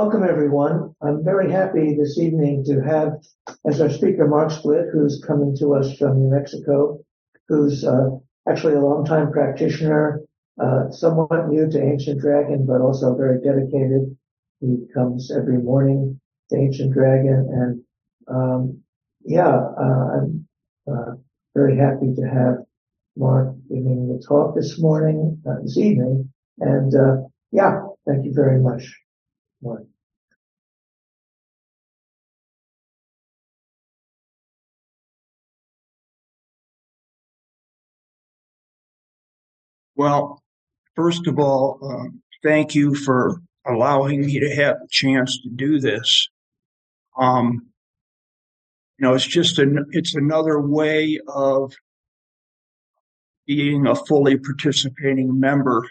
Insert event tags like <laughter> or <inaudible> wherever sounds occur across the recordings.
Welcome, everyone. I'm very happy this evening to have as our speaker Mark Splitt, who's coming to us from New Mexico, who's uh, actually a longtime practitioner, uh, somewhat new to Ancient Dragon, but also very dedicated. He comes every morning to Ancient Dragon, and um, yeah, uh, I'm uh, very happy to have Mark giving the talk this morning, uh, this evening, and uh, yeah, thank you very much. Mark. Well, first of all, um, thank you for allowing me to have the chance to do this. Um, you know, it's just an it's another way of being a fully participating member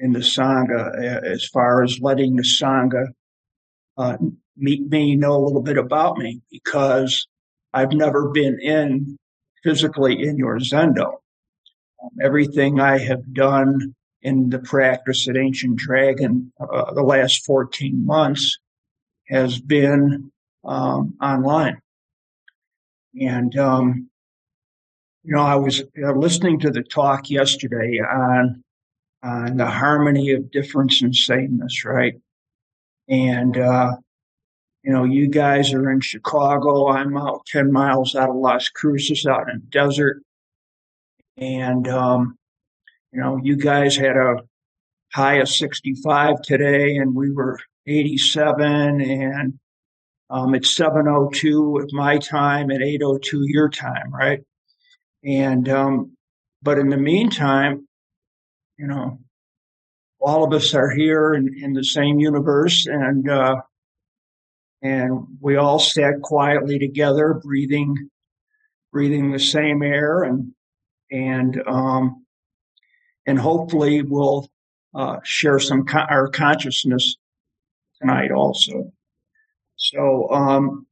in the sangha, as far as letting the sangha uh, meet me know a little bit about me, because I've never been in physically in your zendo. Um, everything I have done in the practice at Ancient Dragon uh, the last 14 months has been um, online. And, um, you know, I was uh, listening to the talk yesterday on, on the harmony of difference and sameness, right? And, uh, you know, you guys are in Chicago. I'm out 10 miles out of Las Cruces out in the desert. And, um, you know, you guys had a high of 65 today and we were 87 and um, it's 702 at my time and 802 your time, right? And, um, but in the meantime, you know, all of us are here in, in the same universe and, uh, and we all sat quietly together, breathing, breathing the same air and, and, um, and hopefully we'll, uh, share some con- our consciousness tonight also. So, um,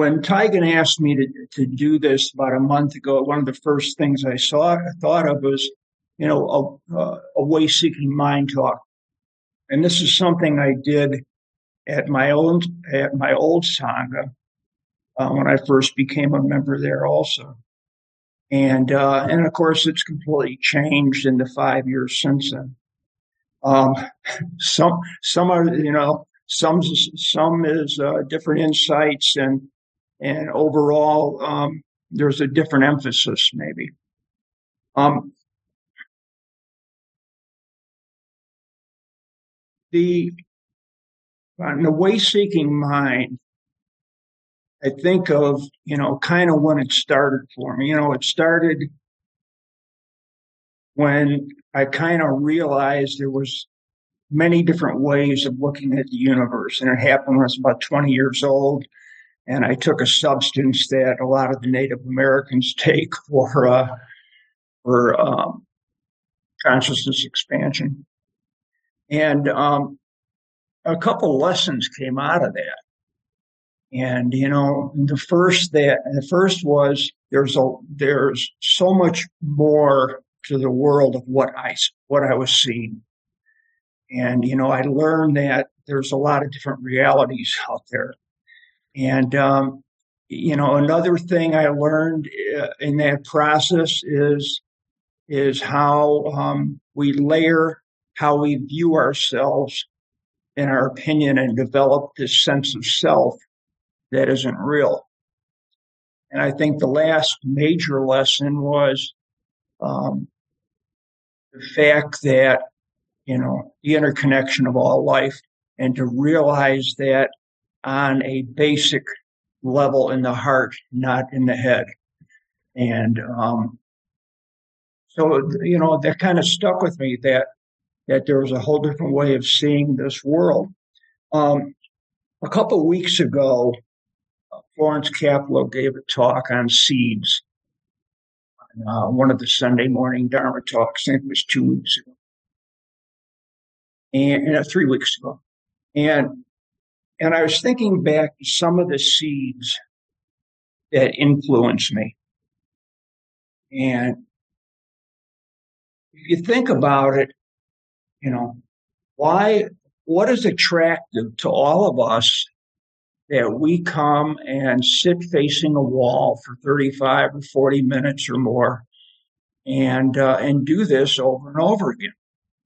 when Taigen asked me to, to do this about a month ago, one of the first things I saw, thought of was, you know, a, a way seeking mind talk. And this is something I did at my own, at my old Sangha, uh, when I first became a member there also. And, uh, and of course it's completely changed in the five years since then. Um, some, some are, you know, some, some is, uh, different insights and, and overall, um, there's a different emphasis maybe. Um, the, uh, the way seeking mind, I think of, you know, kind of when it started for me. You know, it started when I kind of realized there was many different ways of looking at the universe. And it happened when I was about 20 years old. And I took a substance that a lot of the Native Americans <laughs> take for, uh, for um, consciousness expansion. And um, a couple lessons came out of that. And you know, the first that the first was there's a there's so much more to the world of what I what I was seeing. And you know, I learned that there's a lot of different realities out there. And um, you know, another thing I learned uh, in that process is is how um, we layer how we view ourselves in our opinion and develop this sense of self that isn't real. And I think the last major lesson was um, the fact that, you know, the interconnection of all life and to realize that on a basic level in the heart, not in the head. And um, so, you know, that kind of stuck with me that that there was a whole different way of seeing this world. Um, a couple weeks ago, Florence Caplow gave a talk on seeds. Uh, one of the Sunday morning Dharma talks, I think it was two weeks ago, and uh, three weeks ago, and and I was thinking back to some of the seeds that influenced me, and if you think about it, you know, why, what is attractive to all of us that we come and sit facing a wall for 35 or 40 minutes or more and, uh, and do this over and over again?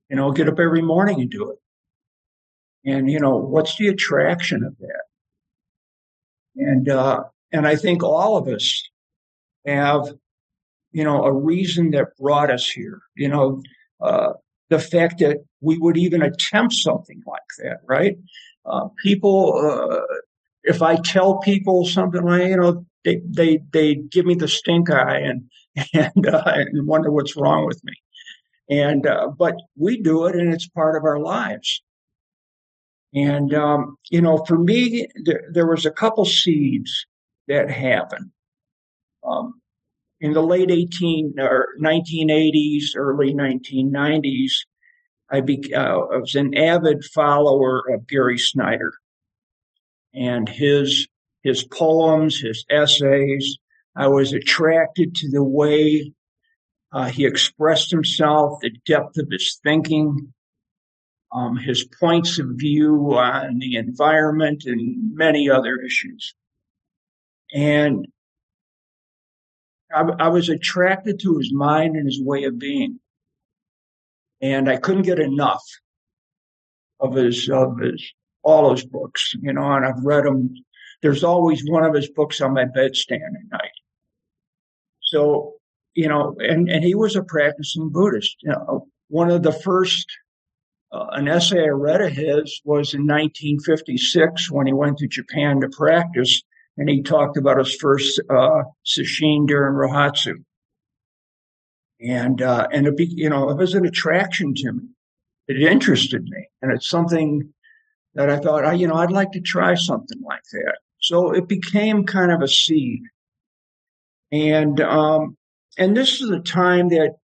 You know, get up every morning and do it. And, you know, what's the attraction of that? And, uh, and I think all of us have you know, a reason that brought us here. You know, uh, the fact that we would even attempt something like that, right? Uh, people, uh, if I tell people something like, you know, they, they, they give me the stink eye and, and, uh, and wonder what's wrong with me. And, uh, but we do it and it's part of our lives. And, um, you know, for me, there, there was a couple seeds that happened. Um, in the late 18 or 1980s, early 1990s, I, be, uh, I was an avid follower of Gary Snyder and his his poems, his essays. I was attracted to the way uh, he expressed himself, the depth of his thinking, um, his points of view on the environment, and many other issues. And I, I was attracted to his mind and his way of being. And I couldn't get enough of his, of his, all his books, you know, and I've read them. There's always one of his books on my bedstand at night. So, you know, and, and he was a practicing Buddhist. You know, one of the first, uh, an essay I read of his was in 1956 when he went to Japan to practice and he talked about his first uh, sesshin during Rohatsu. And uh, and it be, you know it was an attraction to me. It interested me, and it's something that I thought, I, you know, I'd like to try something like that. So it became kind of a seed. And um, and this is the time that,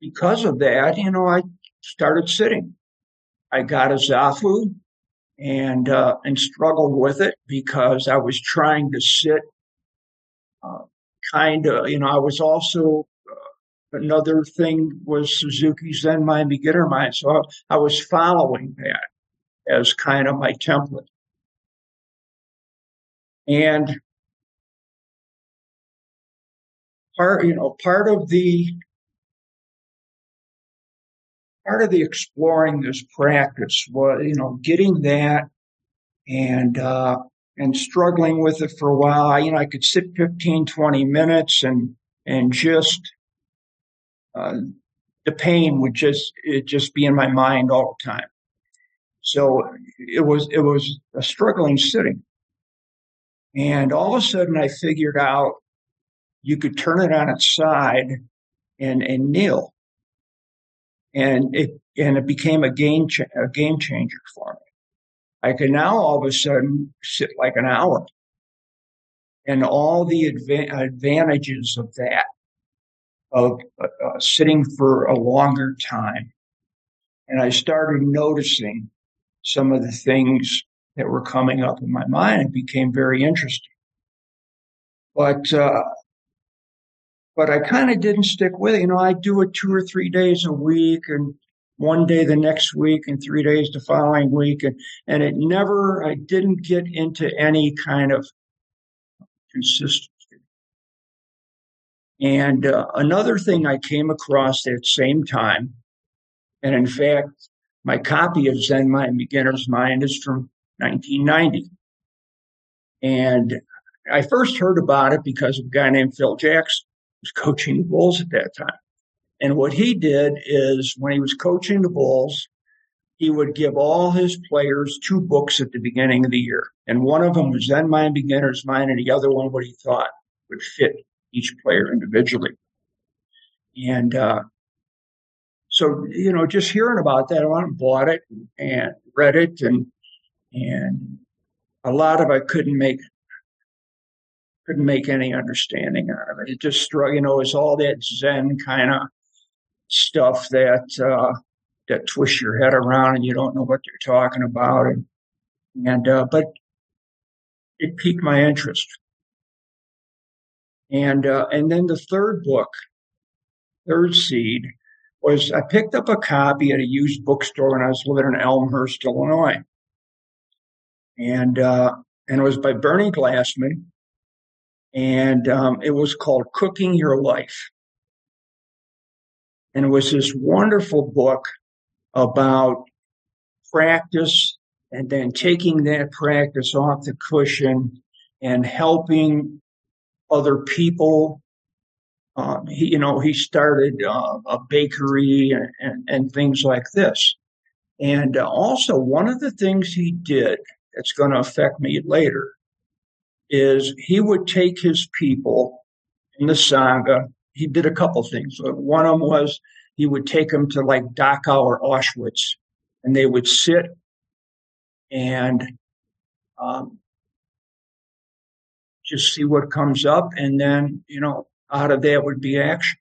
because of that, you know, I started sitting. I got a zafu and uh, and struggled with it because I was trying to sit uh, kind of, you know, I was also uh, another thing was Suzuki Zen Mind Beginner Mind, so I, I was following that as kind of my template, and part, you know, part of the part of the exploring this practice was, you know, getting that and, uh, and struggling with it for a while. You know, I could sit 15, 20 minutes and, and just, uh, the pain would just, it just be in my mind all the time. So it was, it was a struggling sitting. And all of a sudden I figured out you could turn it on its side and, and kneel and it and it became a game cha- a game changer for me. I can now all of a sudden sit like an hour, and all the adva- advantages of that of uh, uh, sitting for a longer time, and I started noticing some of the things that were coming up in my mind. It became very interesting, but. Uh, but I kind of didn't stick with it. You know, I do it two or three days a week and one day the next week and three days the following week. And, and it never, I didn't get into any kind of consistency. And uh, another thing I came across at same time, and in fact, my copy of Zen Mind Beginner's Mind is from 1990. And I first heard about it because of a guy named Phil Jackson was coaching the Bulls at that time. And what he did is when he was coaching the Bulls, he would give all his players two books at the beginning of the year. And one of them was Zen Mind Beginner's Mind, and the other one what he thought would fit each player individually. And uh, so, you know, just hearing about that, I went and bought it and read it and and a lot of I couldn't make couldn't make any understanding out of it. It just struck, you know, it's all that Zen kind of stuff that uh, that twists your head around and you don't know what they're talking about, and and uh, but it piqued my interest. And uh, and then the third book, Third Seed, was I picked up a copy at a used bookstore when I was living in Elmhurst, Illinois, and uh, and it was by Bernie Glassman, and um, it was called Cooking Your Life. And it was this wonderful book about practice and then taking that practice off the cushion and helping other people. Um, he, you know, he started uh, a bakery and, and, and, things like this. And uh, also, one of the things he did that's going to affect me later is he would take his people in the Sangha. He did a couple things. One of them was he would take them to like Dachau or Auschwitz, and they would sit and um, just see what comes up, and then you know out of that would be action.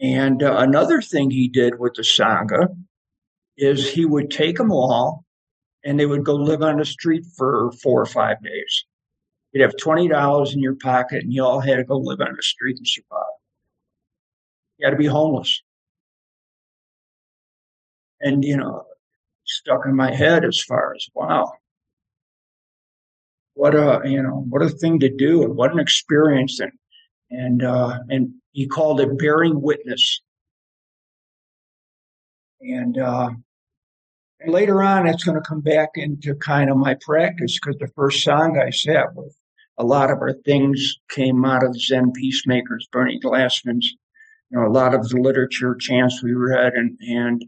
And uh, another thing he did with the Sangha is he would take them all, and they would go live on the street for four or five days. You'd have twenty dollars in your pocket, and you all had to go live on the street and survive. You had to be homeless. And you know, stuck in my head as far as wow, what a you know what a thing to do, and what an experience, and and uh, and he called it bearing witness. And uh, and later on, it's going to come back into kind of my practice because the first sangha I sat with, a lot of our things came out of Zen Peacemakers, Bernie Glassman's, you know, a lot of the literature, chants we read, and and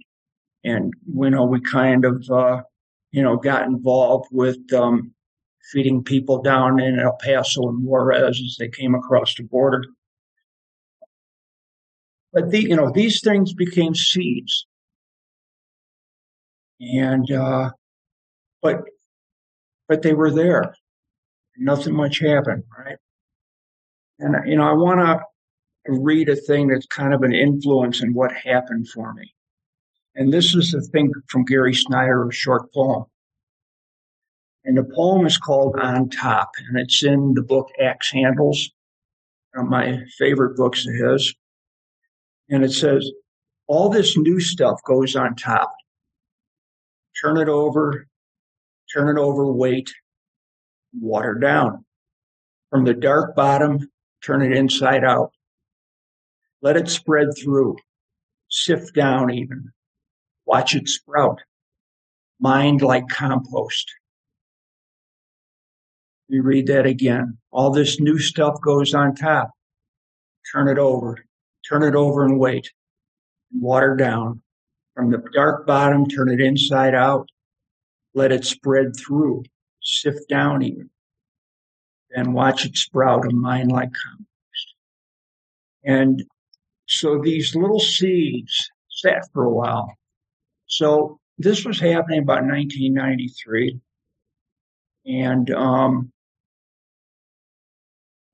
and you know, we kind of uh, you know got involved with um, feeding people down in El Paso and Juarez as they came across the border. But the, you know, these things became seeds and uh, but but they were there. Nothing much happened, right? And you know, I want to read a thing that's kind of an influence in what happened for me. And this is a thing from Gary Snyder, a short poem. And the poem is called On Top, and it's in the book Axe Handles, one of my favorite books of his. And it says, All this new stuff goes on top turn it over, turn it over, wait, water down. From the dark bottom, turn it inside out. Let it spread through, sift down even, watch it sprout, mind like compost. We read that again. All this new stuff goes on top. Turn it over, turn it over and wait, water down. From the dark bottom, turn it inside out. Let it spread through, sift down even. and watch it sprout a mind like compost. And so these little seeds sat for a while. So this was happening about 1993. And, um,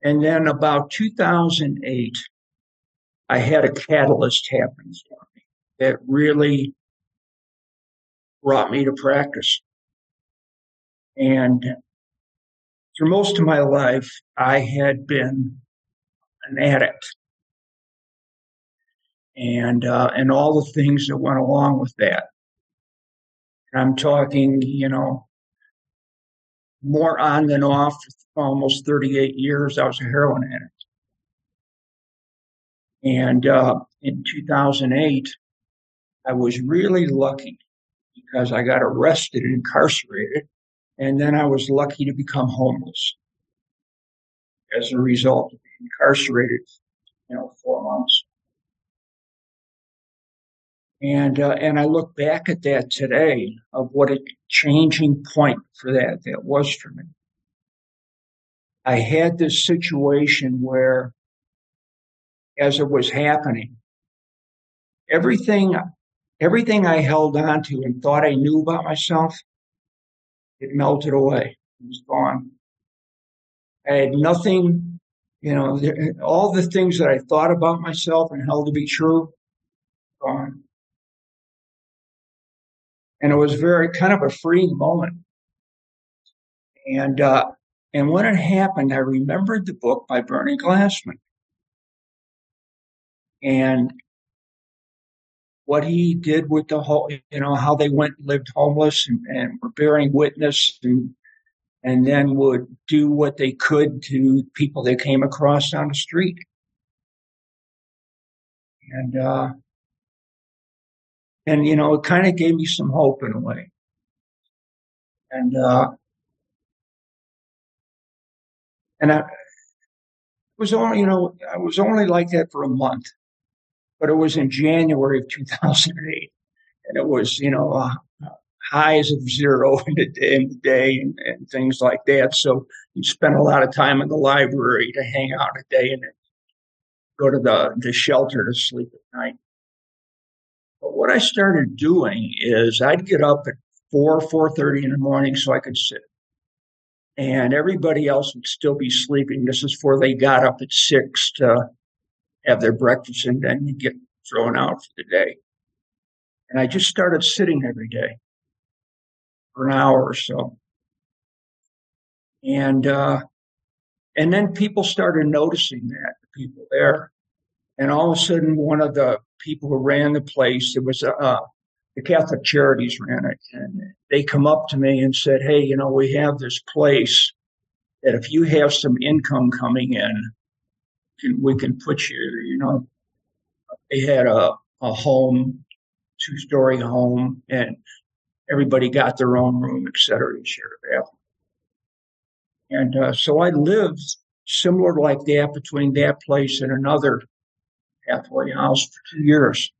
and then about 2008, I had a catalyst happen for me that really brought me to practice. And through most of my life, I had been an addict. And, uh, and all the things that went along with that. I'm talking, you know, more on than off, almost 38 years, I was a heroin addict. And uh, in 2008, I was really lucky because I got arrested and incarcerated, and then I was lucky to become homeless as a result of being incarcerated, you know, four months. And uh, and I look back at that today of what a changing point for that that was for me. I had this situation where, as it was happening, everything everything I held on to and thought I knew about myself it melted away. It was gone. I had nothing, you know, all the things that I thought about myself and held to be true, gone. And it was very kind of a freeing moment. And, uh, and when it happened, I remembered the book by Bernie Glassman. And what he did with the whole, you know, how they went and lived homeless and, and were bearing witness and and then would do what they could to people they came across on the street. And, uh, and, you know, it kind of gave me some hope in a way. And, uh, and I was only, you know, I was only like that for a month, but it was in January of 2008. And it was, you know, uh, highs of zero <laughs> in a day, in the day and, and, things like that. So you spent a lot of time in the library to hang out a day and go to the, the shelter to sleep at night. But what I started doing is I'd get up at four, four thirty in the morning so I could sit. And everybody else would still be sleeping. This is before they got up at six to have their breakfast and then you get thrown out for the day. And I just started sitting every day for an hour or so. And, uh, and then people started noticing that, the people there. And all of a sudden, one of the people who ran the place, it was, uh, the Catholic Charities ran it. And they come up to me and said, Hey, you know, we have this place that if you have some income coming in, we can put you, you know, they had a, a home, two story home, and everybody got their own room, et cetera, and shared. And uh, so I lived similar like that between that place and another halfway house for two years.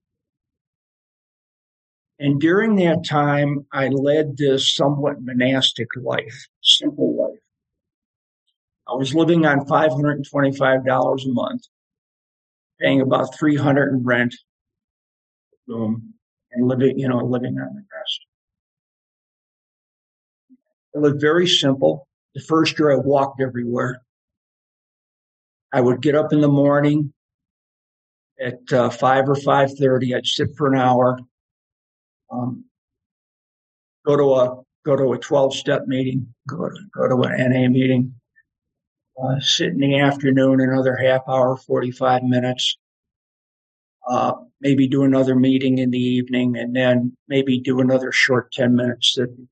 And during that time, I led this somewhat monastic life, simple. I was living on $525 a month, paying about 300 in rent, room, and living, you know, living on the rest. It looked very simple. The first year I walked everywhere. I would get up in the morning at uh, five or five thirty. I'd sit for an hour. Um, go to a go to a twelve step meeting. Go to go to an NA meeting. Uh, sit in the afternoon another half hour, forty five minutes. Uh, maybe do another meeting in the evening, and then maybe do another short ten minutes sitting.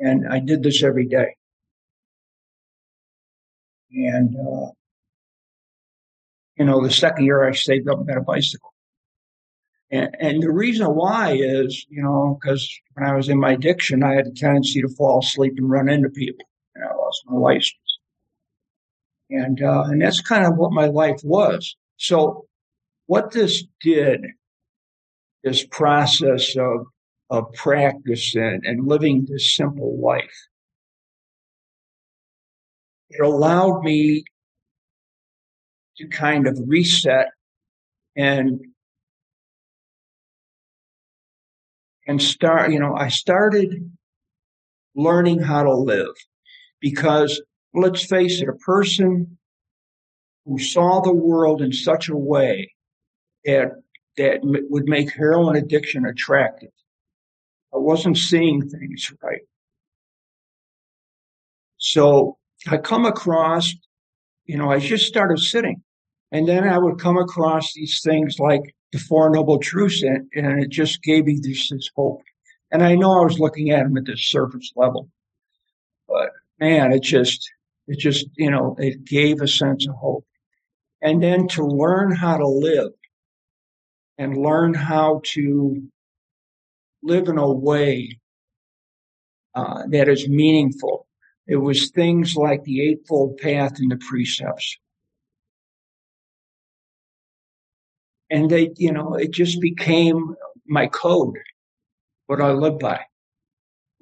And I did this every day. And, uh, you know, the second year I saved up and got a bicycle. And, and the reason why is, you know, because when I was in my addiction, I had a tendency to fall asleep and run into people. My license. And, uh, and that's kind of what my life was. So what this did, this process of of practice and, and living this simple life. It allowed me to kind of reset and and start, you know, I started learning how to live because let's face it, a person who saw the world in such a way that that would make heroin addiction attractive I wasn't seeing things right. So I come across, you know, I just started sitting and then I would come across these things like the Four Noble Truths and, and it just gave me this, this hope. And I know I was looking at them at this surface level, but man, it just, it just, you know, it gave a sense of hope. And then to learn how to live and learn how to live in a way uh, that is meaningful. It was things like the Eightfold Path and the precepts. And they, you know, it just became my code, what I live by.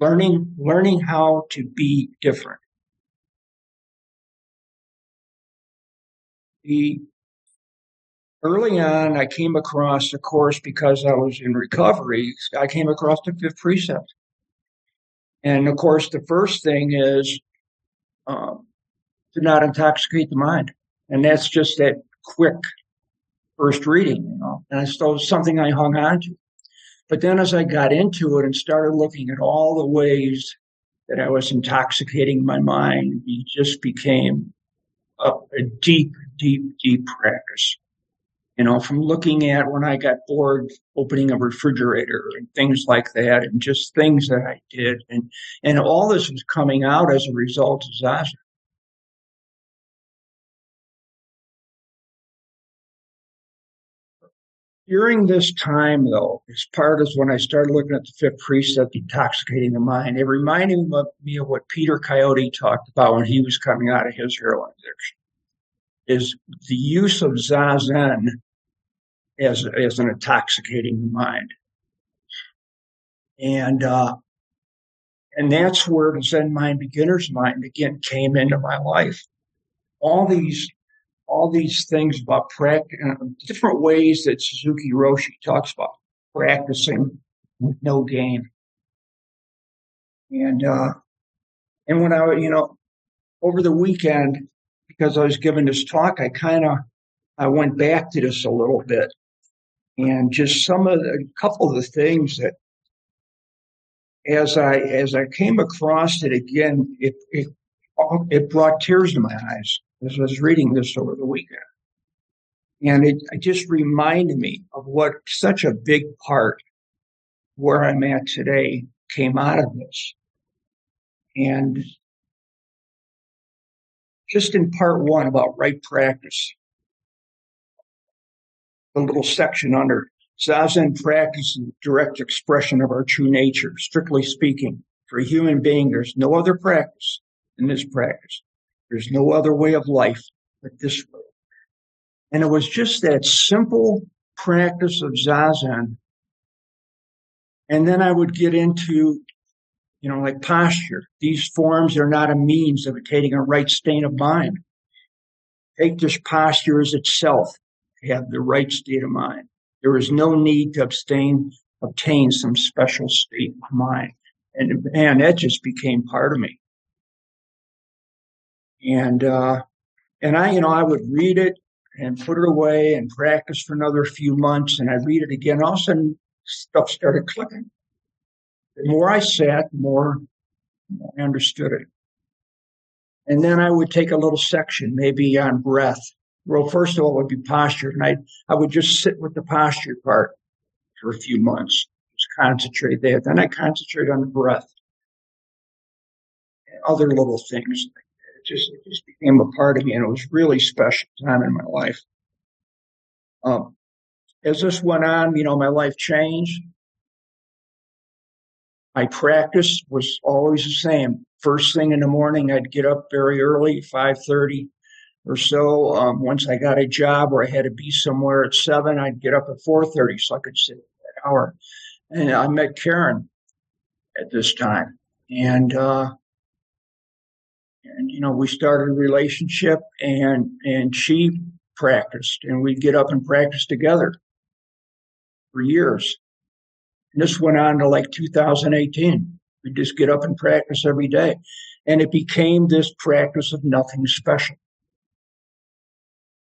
Learning, learning how to be different. The early on, I came across, of course, because I was in recovery, I came across the fifth precept. And of course, the first thing is um, to not intoxicate the mind. And that's just that quick first reading, you know. And it's still something I hung on to. But then as I got into it and started looking at all the ways that I was intoxicating my mind, it just became a, a deep, deep, deep practice. You know, from looking at when I got bored opening a refrigerator and things like that, and just things that I did. And, and all this was coming out as a result of Zazen. During this time, though, as part of when I started looking at the fifth precept, intoxicating the mind, it reminded me of what Peter Coyote talked about when he was coming out of his heroin addiction, is the use of zazen as, as an intoxicating mind. And, uh, and that's where the Zen mind, beginner's mind again came into my life. All these all these things about practice, uh, different ways that Suzuki Roshi talks about practicing with no gain. And, uh, and when I, you know, over the weekend, because I was giving this talk, I kind of, I went back to this a little bit and just some of the, a couple of the things that as I, as I came across it again, it, it, it brought tears to my eyes as I was reading this over the weekend. And it, it just reminded me of what such a big part where I'm at today came out of this. And just in part one about right practice, the little section under Zazen practice is direct expression of our true nature. Strictly speaking, for a human being, there's no other practice in this practice. There's no other way of life but this way. And it was just that simple practice of Zazen. And then I would get into, you know, like posture. These forms are not a means of attaining a right state of mind. Take this posture as itself to have the right state of mind. There is no need to abstain, obtain some special state of mind. And, and that just became part of me and uh, and I, you know, I would read it and put it away and practice for another few months, and I read it again. All of a sudden, stuff started clicking. The more I sat, the more I understood it. And then I would take a little section, maybe on breath. Well, first of all, it would be posture, and I I would just sit with the posture part for a few months, just concentrate there. Then I concentrate on the breath, and other little things just it just became a part of me, and it was really special time in my life. Um, as this went on, you know, my life changed. My practice was always the same. First thing in the morning, I'd get up very early, five thirty or so. Um, once I got a job where I had to be somewhere at seven, I'd get up at four thirty so I could sit that hour. And I met Karen at this time, and uh, and you know we started a relationship and and she practiced and we'd get up and practice together for years. And this went on to like 2018 we'd just get up and practice every day. And it became this practice of nothing special.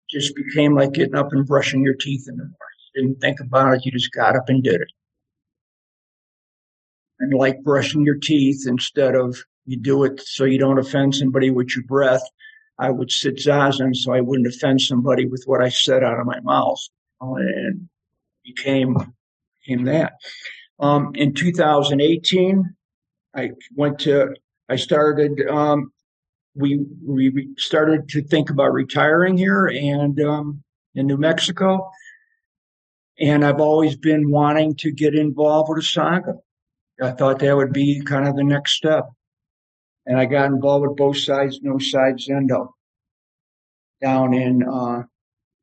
It just became like getting up and brushing your teeth in the morning. You didn't think about it. You just got up and did it. And like brushing your teeth instead of you do it so you don't offend somebody with your breath. I would sit zazen so I wouldn't offend somebody with what I said out of my mouth. And became, became that. Um, in 2018, I went to, I started, um, we, we started to think about retiring here and, um, in New Mexico. And I've always been wanting to get involved with a Sangha. I thought that would be kind of the next step and I got involved with both sides, no sides Zendo down in uh,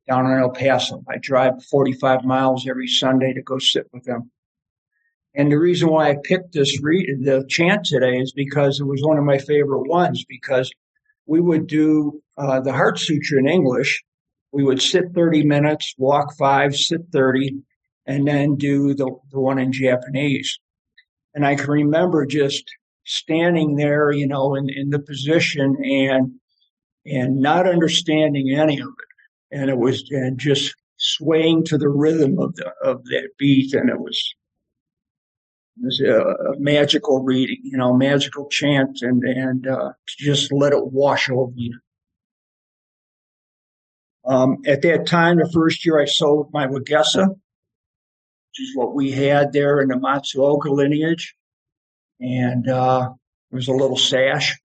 down in El Paso. I drive 45 miles every Sunday to go sit with them. And the reason why I picked this read the chant today is because it was one of my favorite ones. Because we would do uh, the Heart Sutra in English. We would sit 30 minutes, walk five, sit 30, and then do the, the one in Japanese. And I can remember just standing there, you know, in, in the position and and not understanding any of it. And it was and just swaying to the rhythm of the of that beat, and it was it was a, magical reading, you know, magical chant, and and uh, just let it wash over you. Um, at that time, the first year I sold my Wagesa, which is what we had there in the Matsuoka lineage. And uh, there was a little sash.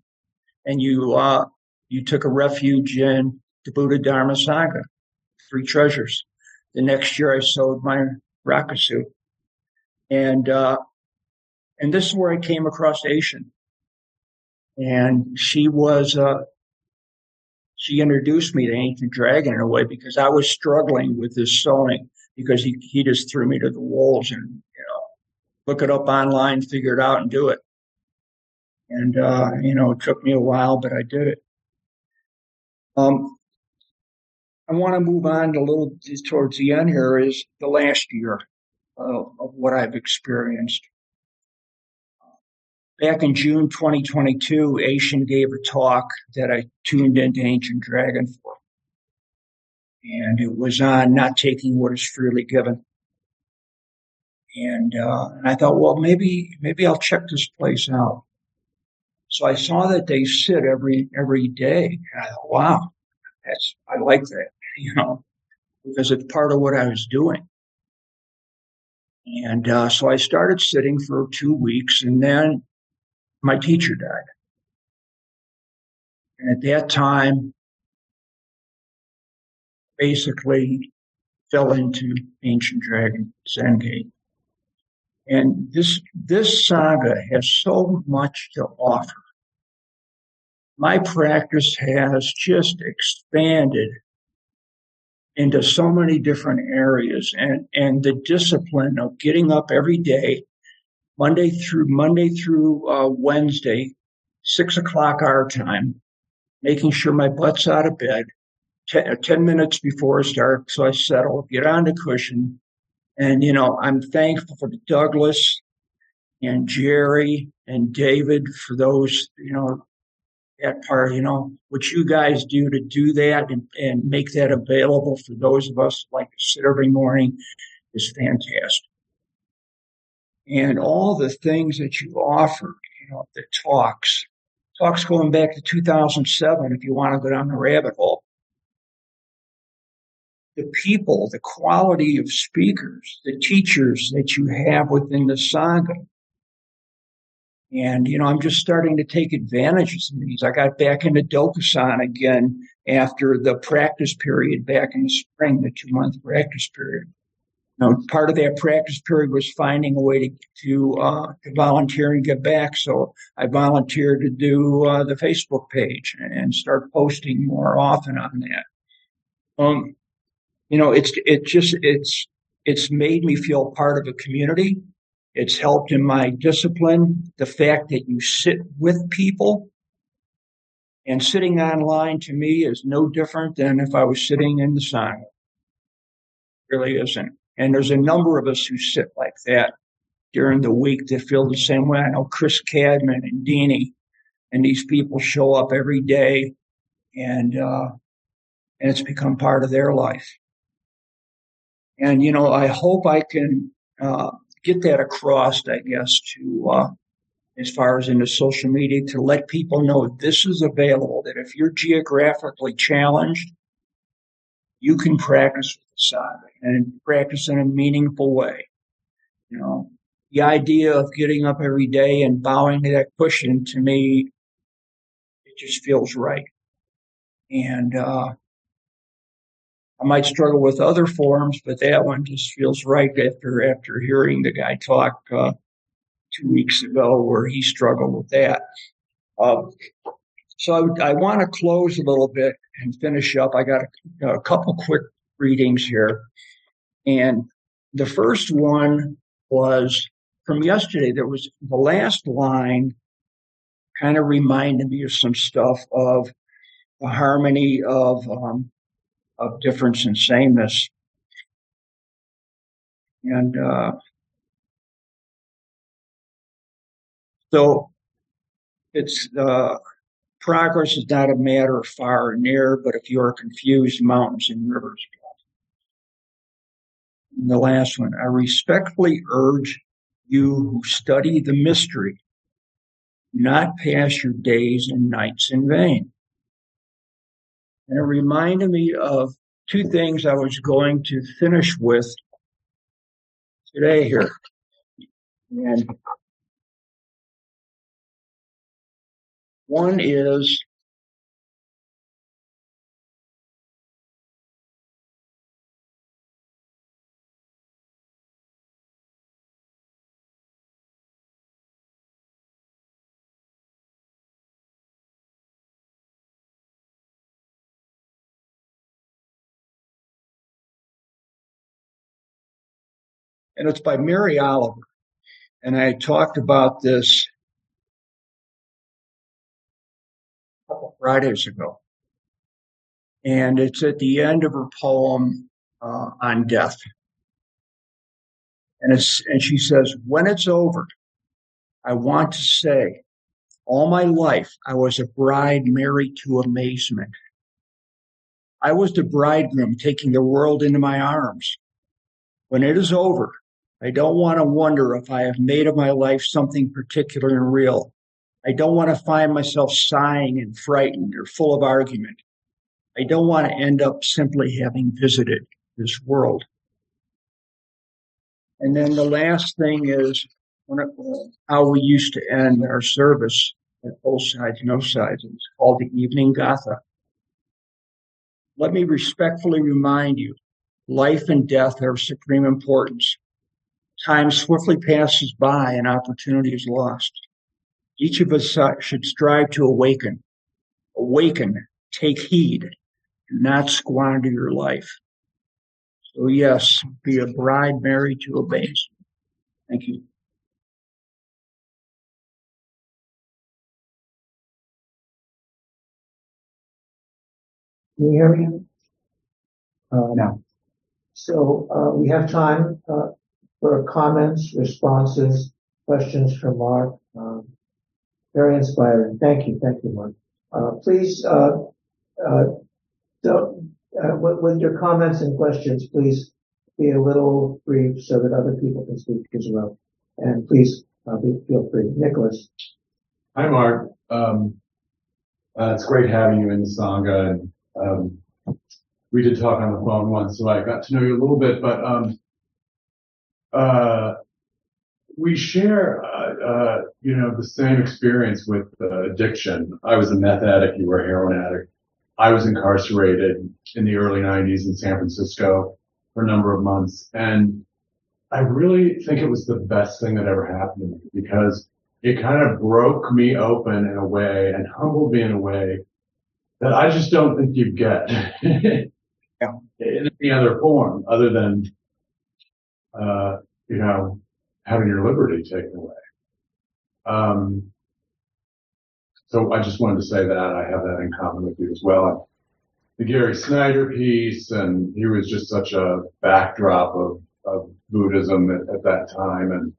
And you uh, you took a refuge in the Buddha Dharma Sangha, three treasures. The next year I sold my Rakusu. And uh, and this is where I came across Asian. And she was uh, she introduced me to Ancient Dragon in a way because I was struggling with this sewing because he, he just threw me to the wolves and, look it up online, figure it out and do it. And, uh, you know, it took me a while, but I did it. Um, I want to move on a little towards the end here is the last year uh, of what I've experienced. Back in June 2022, Asian gave a talk that I tuned into Ancient Dragon for. And it was on not taking what is freely given. And, uh, and I thought, well, maybe, maybe I'll check this place out. So I saw that they sit every, every day. And I thought, wow, that's, I like that, <laughs> you know, because it's part of what I was doing. And uh, so I started sitting for two weeks, and then my teacher died. And at that time, basically fell into Ancient Dragon Zen And this, this sangha has so much to offer. My practice has just expanded into so many different areas and, and the discipline of getting up every day Monday through Monday through uh, Wednesday, six o'clock our time, making sure my butt's out of bed ten, uh, 10 minutes before start. So I settle, get on the cushion. And, you know, I'm thankful for Douglas and Jerry and David for those, you know, that part, you know, what you guys do to do that and, and make that available for those of us like to sit every morning is fantastic and all the things that you offered, you know, the talks, talks going back to 2007, if you want to go down the rabbit hole. The people, the quality of speakers, the teachers that you have within the Sangha. And, you know, I'm just starting to take advantages of these. I got back into Dokusan again after the practice period back in the spring, the two month practice period. Now, part of that practice period was finding a way to to, uh, to volunteer and give back. So I volunteered to do uh, the Facebook page and start posting more often on that. Um, you know, it's it just it's it's made me feel part of a community. It's helped in my discipline. The fact that you sit with people and sitting online to me is no different than if I was sitting in the sun. really isn't. And there's a number of us who sit like that during the week that feel the same way. I know Chris Cadman and Deanie, and these people show up every day, and uh, and it's become part of their life. And you know, I hope I can uh, get that across. I guess to uh, as far as in the social media to let people know this is available. That if you're geographically challenged, you can practice with the sangha and practice in a meaningful way. You know, the idea of getting up every day and bowing to that cushion to me, it just feels right. And, uh, I might struggle with other forms, but that one just feels right after, after hearing the guy talk, uh, two weeks ago where he struggled with that. Uh, so I, I want to close a little bit and finish up. I got a, a couple quick readings here. And the first one was from yesterday. There was the last line kind of reminded me of some stuff of the harmony of um, of difference and sameness. And uh, so it's uh, progress is not a matter of far or near, but if you are confused, mountains and rivers. And the last one, I respectfully urge you who study the mystery not pass your days and nights in vain. And it reminded me of two things I was going to finish with today here. And one is and it's by Mary Oliver. And I talked about this a couple of Fridays ago. And it's at the end of her poem uh, on death. And, it's, and she says, When it's over, I want to say, all my life I was a bride married to amazement. I was the bridegroom taking the world into my arms. When it is over, I don't want to wonder if I have made of my life something particular and real. I don't want to find myself sighing and frightened or full of argument. I don't want to end up simply having visited this world. And then the last thing is how we used to end our service at both sides, no sides. It's called the Evening Gatha. Let me respectfully remind you, life and death are of supreme importance. Time swiftly passes by and opportunity is lost. Each of us uh, should strive to awaken. Awaken, take heed, do not squander your life. So yes, be a bride married to a base. Thank you. Can you hear me? Uh, no. So uh, we have time uh, for comments, responses, questions from Mark. Um, very inspiring. Thank you. Thank you, Mark. Uh, please, uh, uh, don't, uh, with, with, your comments and questions, please be a little brief so that other people can speak as well. And please uh, be, feel free. Nicholas. Hi, Mark. Um, uh, it's great having you in the Sangha. And, um, we did talk on the phone once, so I got to know you a little bit, but um, uh, we share, uh, uh, you know, the same experience with uh, addiction. I was a meth addict. You were a heroin addict. I was incarcerated in the early 90s in San Francisco for a number of months. And I really think it was the best thing that ever happened to me because it kind of broke me open in a way and humbled me in a way that I just don't think you get <laughs> yeah. in any other form other than uh, you know, having your liberty taken away. Um, so I just wanted to say that I have that in common with you as well. The Gary Snyder piece, and he was just such a backdrop of, of Buddhism at, at that time, and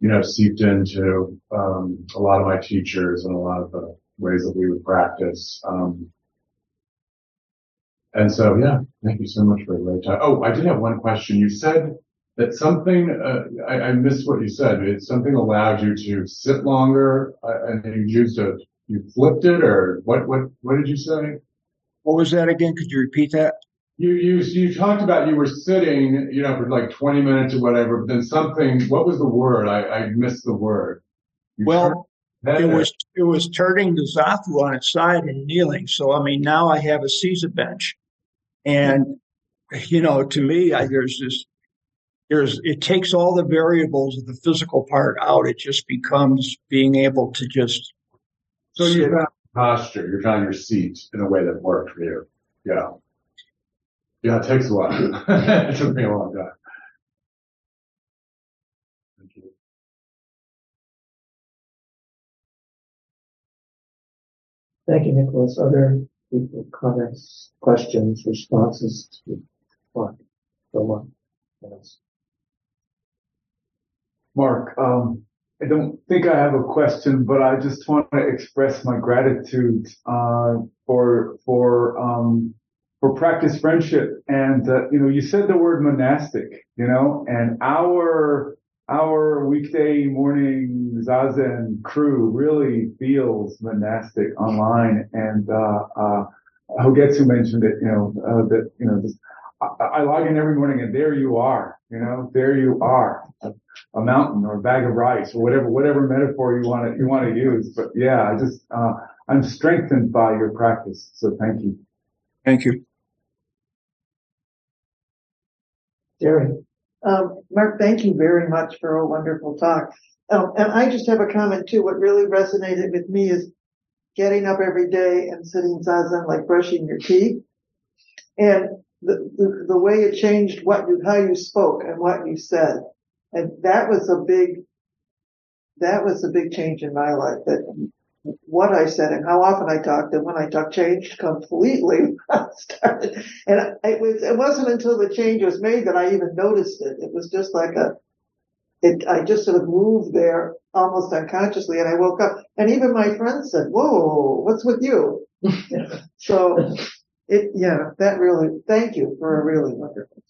you know, seeped into um, a lot of my teachers and a lot of the ways that we would practice. Um, and so, yeah, thank you so much for the great time. Oh, I did have one question. You said that something, uh, I, I, missed what you said. It something allowed you to sit longer uh, and you used a, you flipped it or what, what, what did you say? What was that again? Could you repeat that? You, you, you talked about you were sitting, you know, for like 20 minutes or whatever, but then something, what was the word? I, I missed the word. You well, it was, it was turning the zafu on its side and kneeling. So, I mean, now I have a seiza bench and, you know, to me, I, there's this, there's, it takes all the variables of the physical part out. It just becomes being able to just. So you found posture, you found your seat in a way that worked for you. Yeah. Yeah, it takes a while. <laughs> it took me a long time. Thank you. Thank you, Nicholas. People, comments, questions, responses to what? Go on. Mark, um, I don't think I have a question, but I just want to express my gratitude uh, for for um, for practice friendship. And uh, you know, you said the word monastic, you know, and our our weekday morning zazen crew really feels monastic online. And uh, uh, Hogetsu mentioned it, you know, uh, that you know, just, I, I log in every morning and there you are, you know, there you are a mountain or a bag of rice or whatever, whatever metaphor you want to, you want to use. But yeah, I just, uh, I'm strengthened by your practice. So thank you. Thank you. Jerry. Um, Mark, thank you very much for a wonderful talk. Um, and I just have a comment too. What really resonated with me is getting up every day and sitting zazen like brushing your teeth. And the, the, the way it changed what you, how you spoke and what you said. And that was a big, that was a big change in my life that what I said and how often I talked and when I talked changed completely. <laughs> started, and it, was, it wasn't until the change was made that I even noticed it. It was just like a, it, I just sort of moved there almost unconsciously and I woke up and even my friends said, whoa, what's with you? <laughs> so it, yeah, that really, thank you for a really wonderful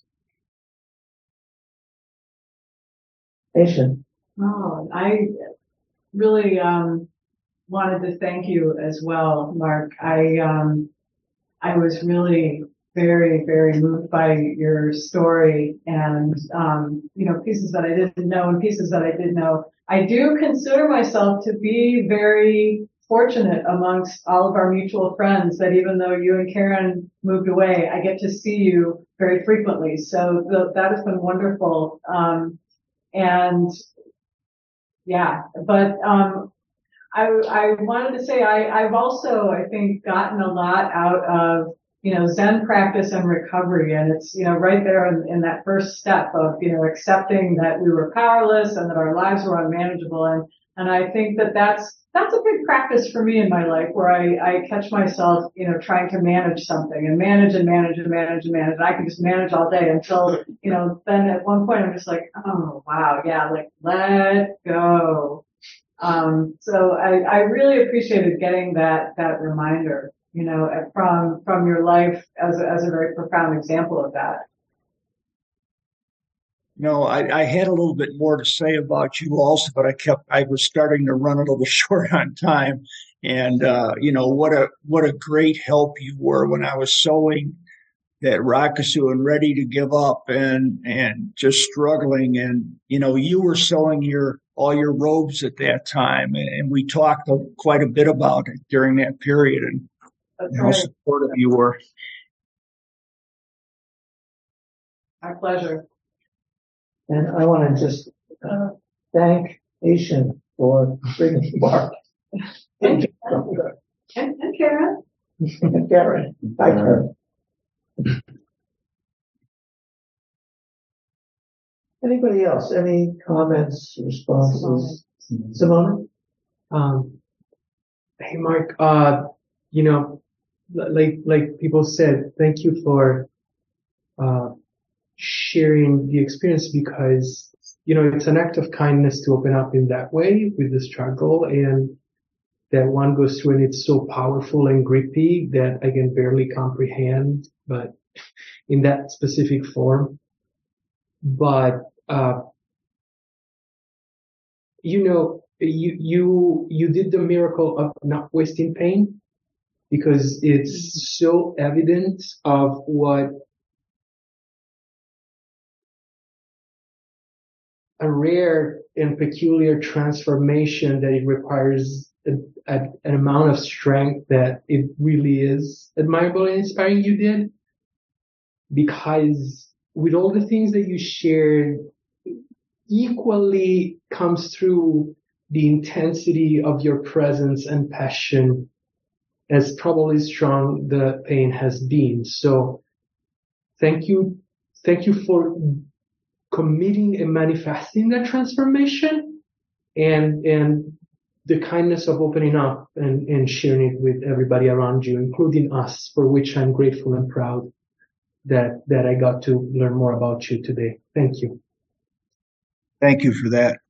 Asian. Oh, I really um, wanted to thank you as well, Mark. I um, I was really very very moved by your story and um, you know pieces that I didn't know and pieces that I did know. I do consider myself to be very fortunate amongst all of our mutual friends that even though you and Karen moved away, I get to see you very frequently. So the, that has been wonderful. Um, and yeah, but, um, I, I wanted to say I, I've also, I think, gotten a lot out of, you know, Zen practice and recovery. And it's, you know, right there in, in that first step of, you know, accepting that we were powerless and that our lives were unmanageable. And, and I think that that's, that's a big practice for me in my life where I, I catch myself, you know, trying to manage something and manage and manage and manage and manage. And I can just manage all day until, you know, then at one point I'm just like, oh wow, yeah, like let go. Um, so I, I really appreciated getting that, that reminder, you know, from, from your life as a, as a very profound example of that. No, I, I, had a little bit more to say about you also, but I kept I was starting to run a little <laughs> short on time. And uh, you know what a what a great help you were when I was sewing that rakusu and ready to give up and and just struggling. And you know you were selling your all your robes at that time, and, and we talked quite a bit about it during that period and That's how right. supportive you were. My pleasure. And I want to just uh, thank Asian for bringing Mark. And, and Karen. <laughs> Karen, hi Karen. Anybody else? Any comments, responses? Simone? Um, hey, Mark, uh, you know, like, like people said, thank you for, uh, sharing the experience because, you know, it's an act of kindness to open up in that way with the struggle and that one goes through and it's so powerful and grippy that I can barely comprehend, but in that specific form. But, uh, you know, you, you, you did the miracle of not wasting pain because it's so evident of what a rare and peculiar transformation that it requires a, a, an amount of strength that it really is admirable and inspiring you did because with all the things that you shared equally comes through the intensity of your presence and passion as probably strong the pain has been. So thank you. Thank you for committing and manifesting that transformation and, and the kindness of opening up and, and sharing it with everybody around you, including us, for which I'm grateful and proud that, that I got to learn more about you today. Thank you. Thank you for that.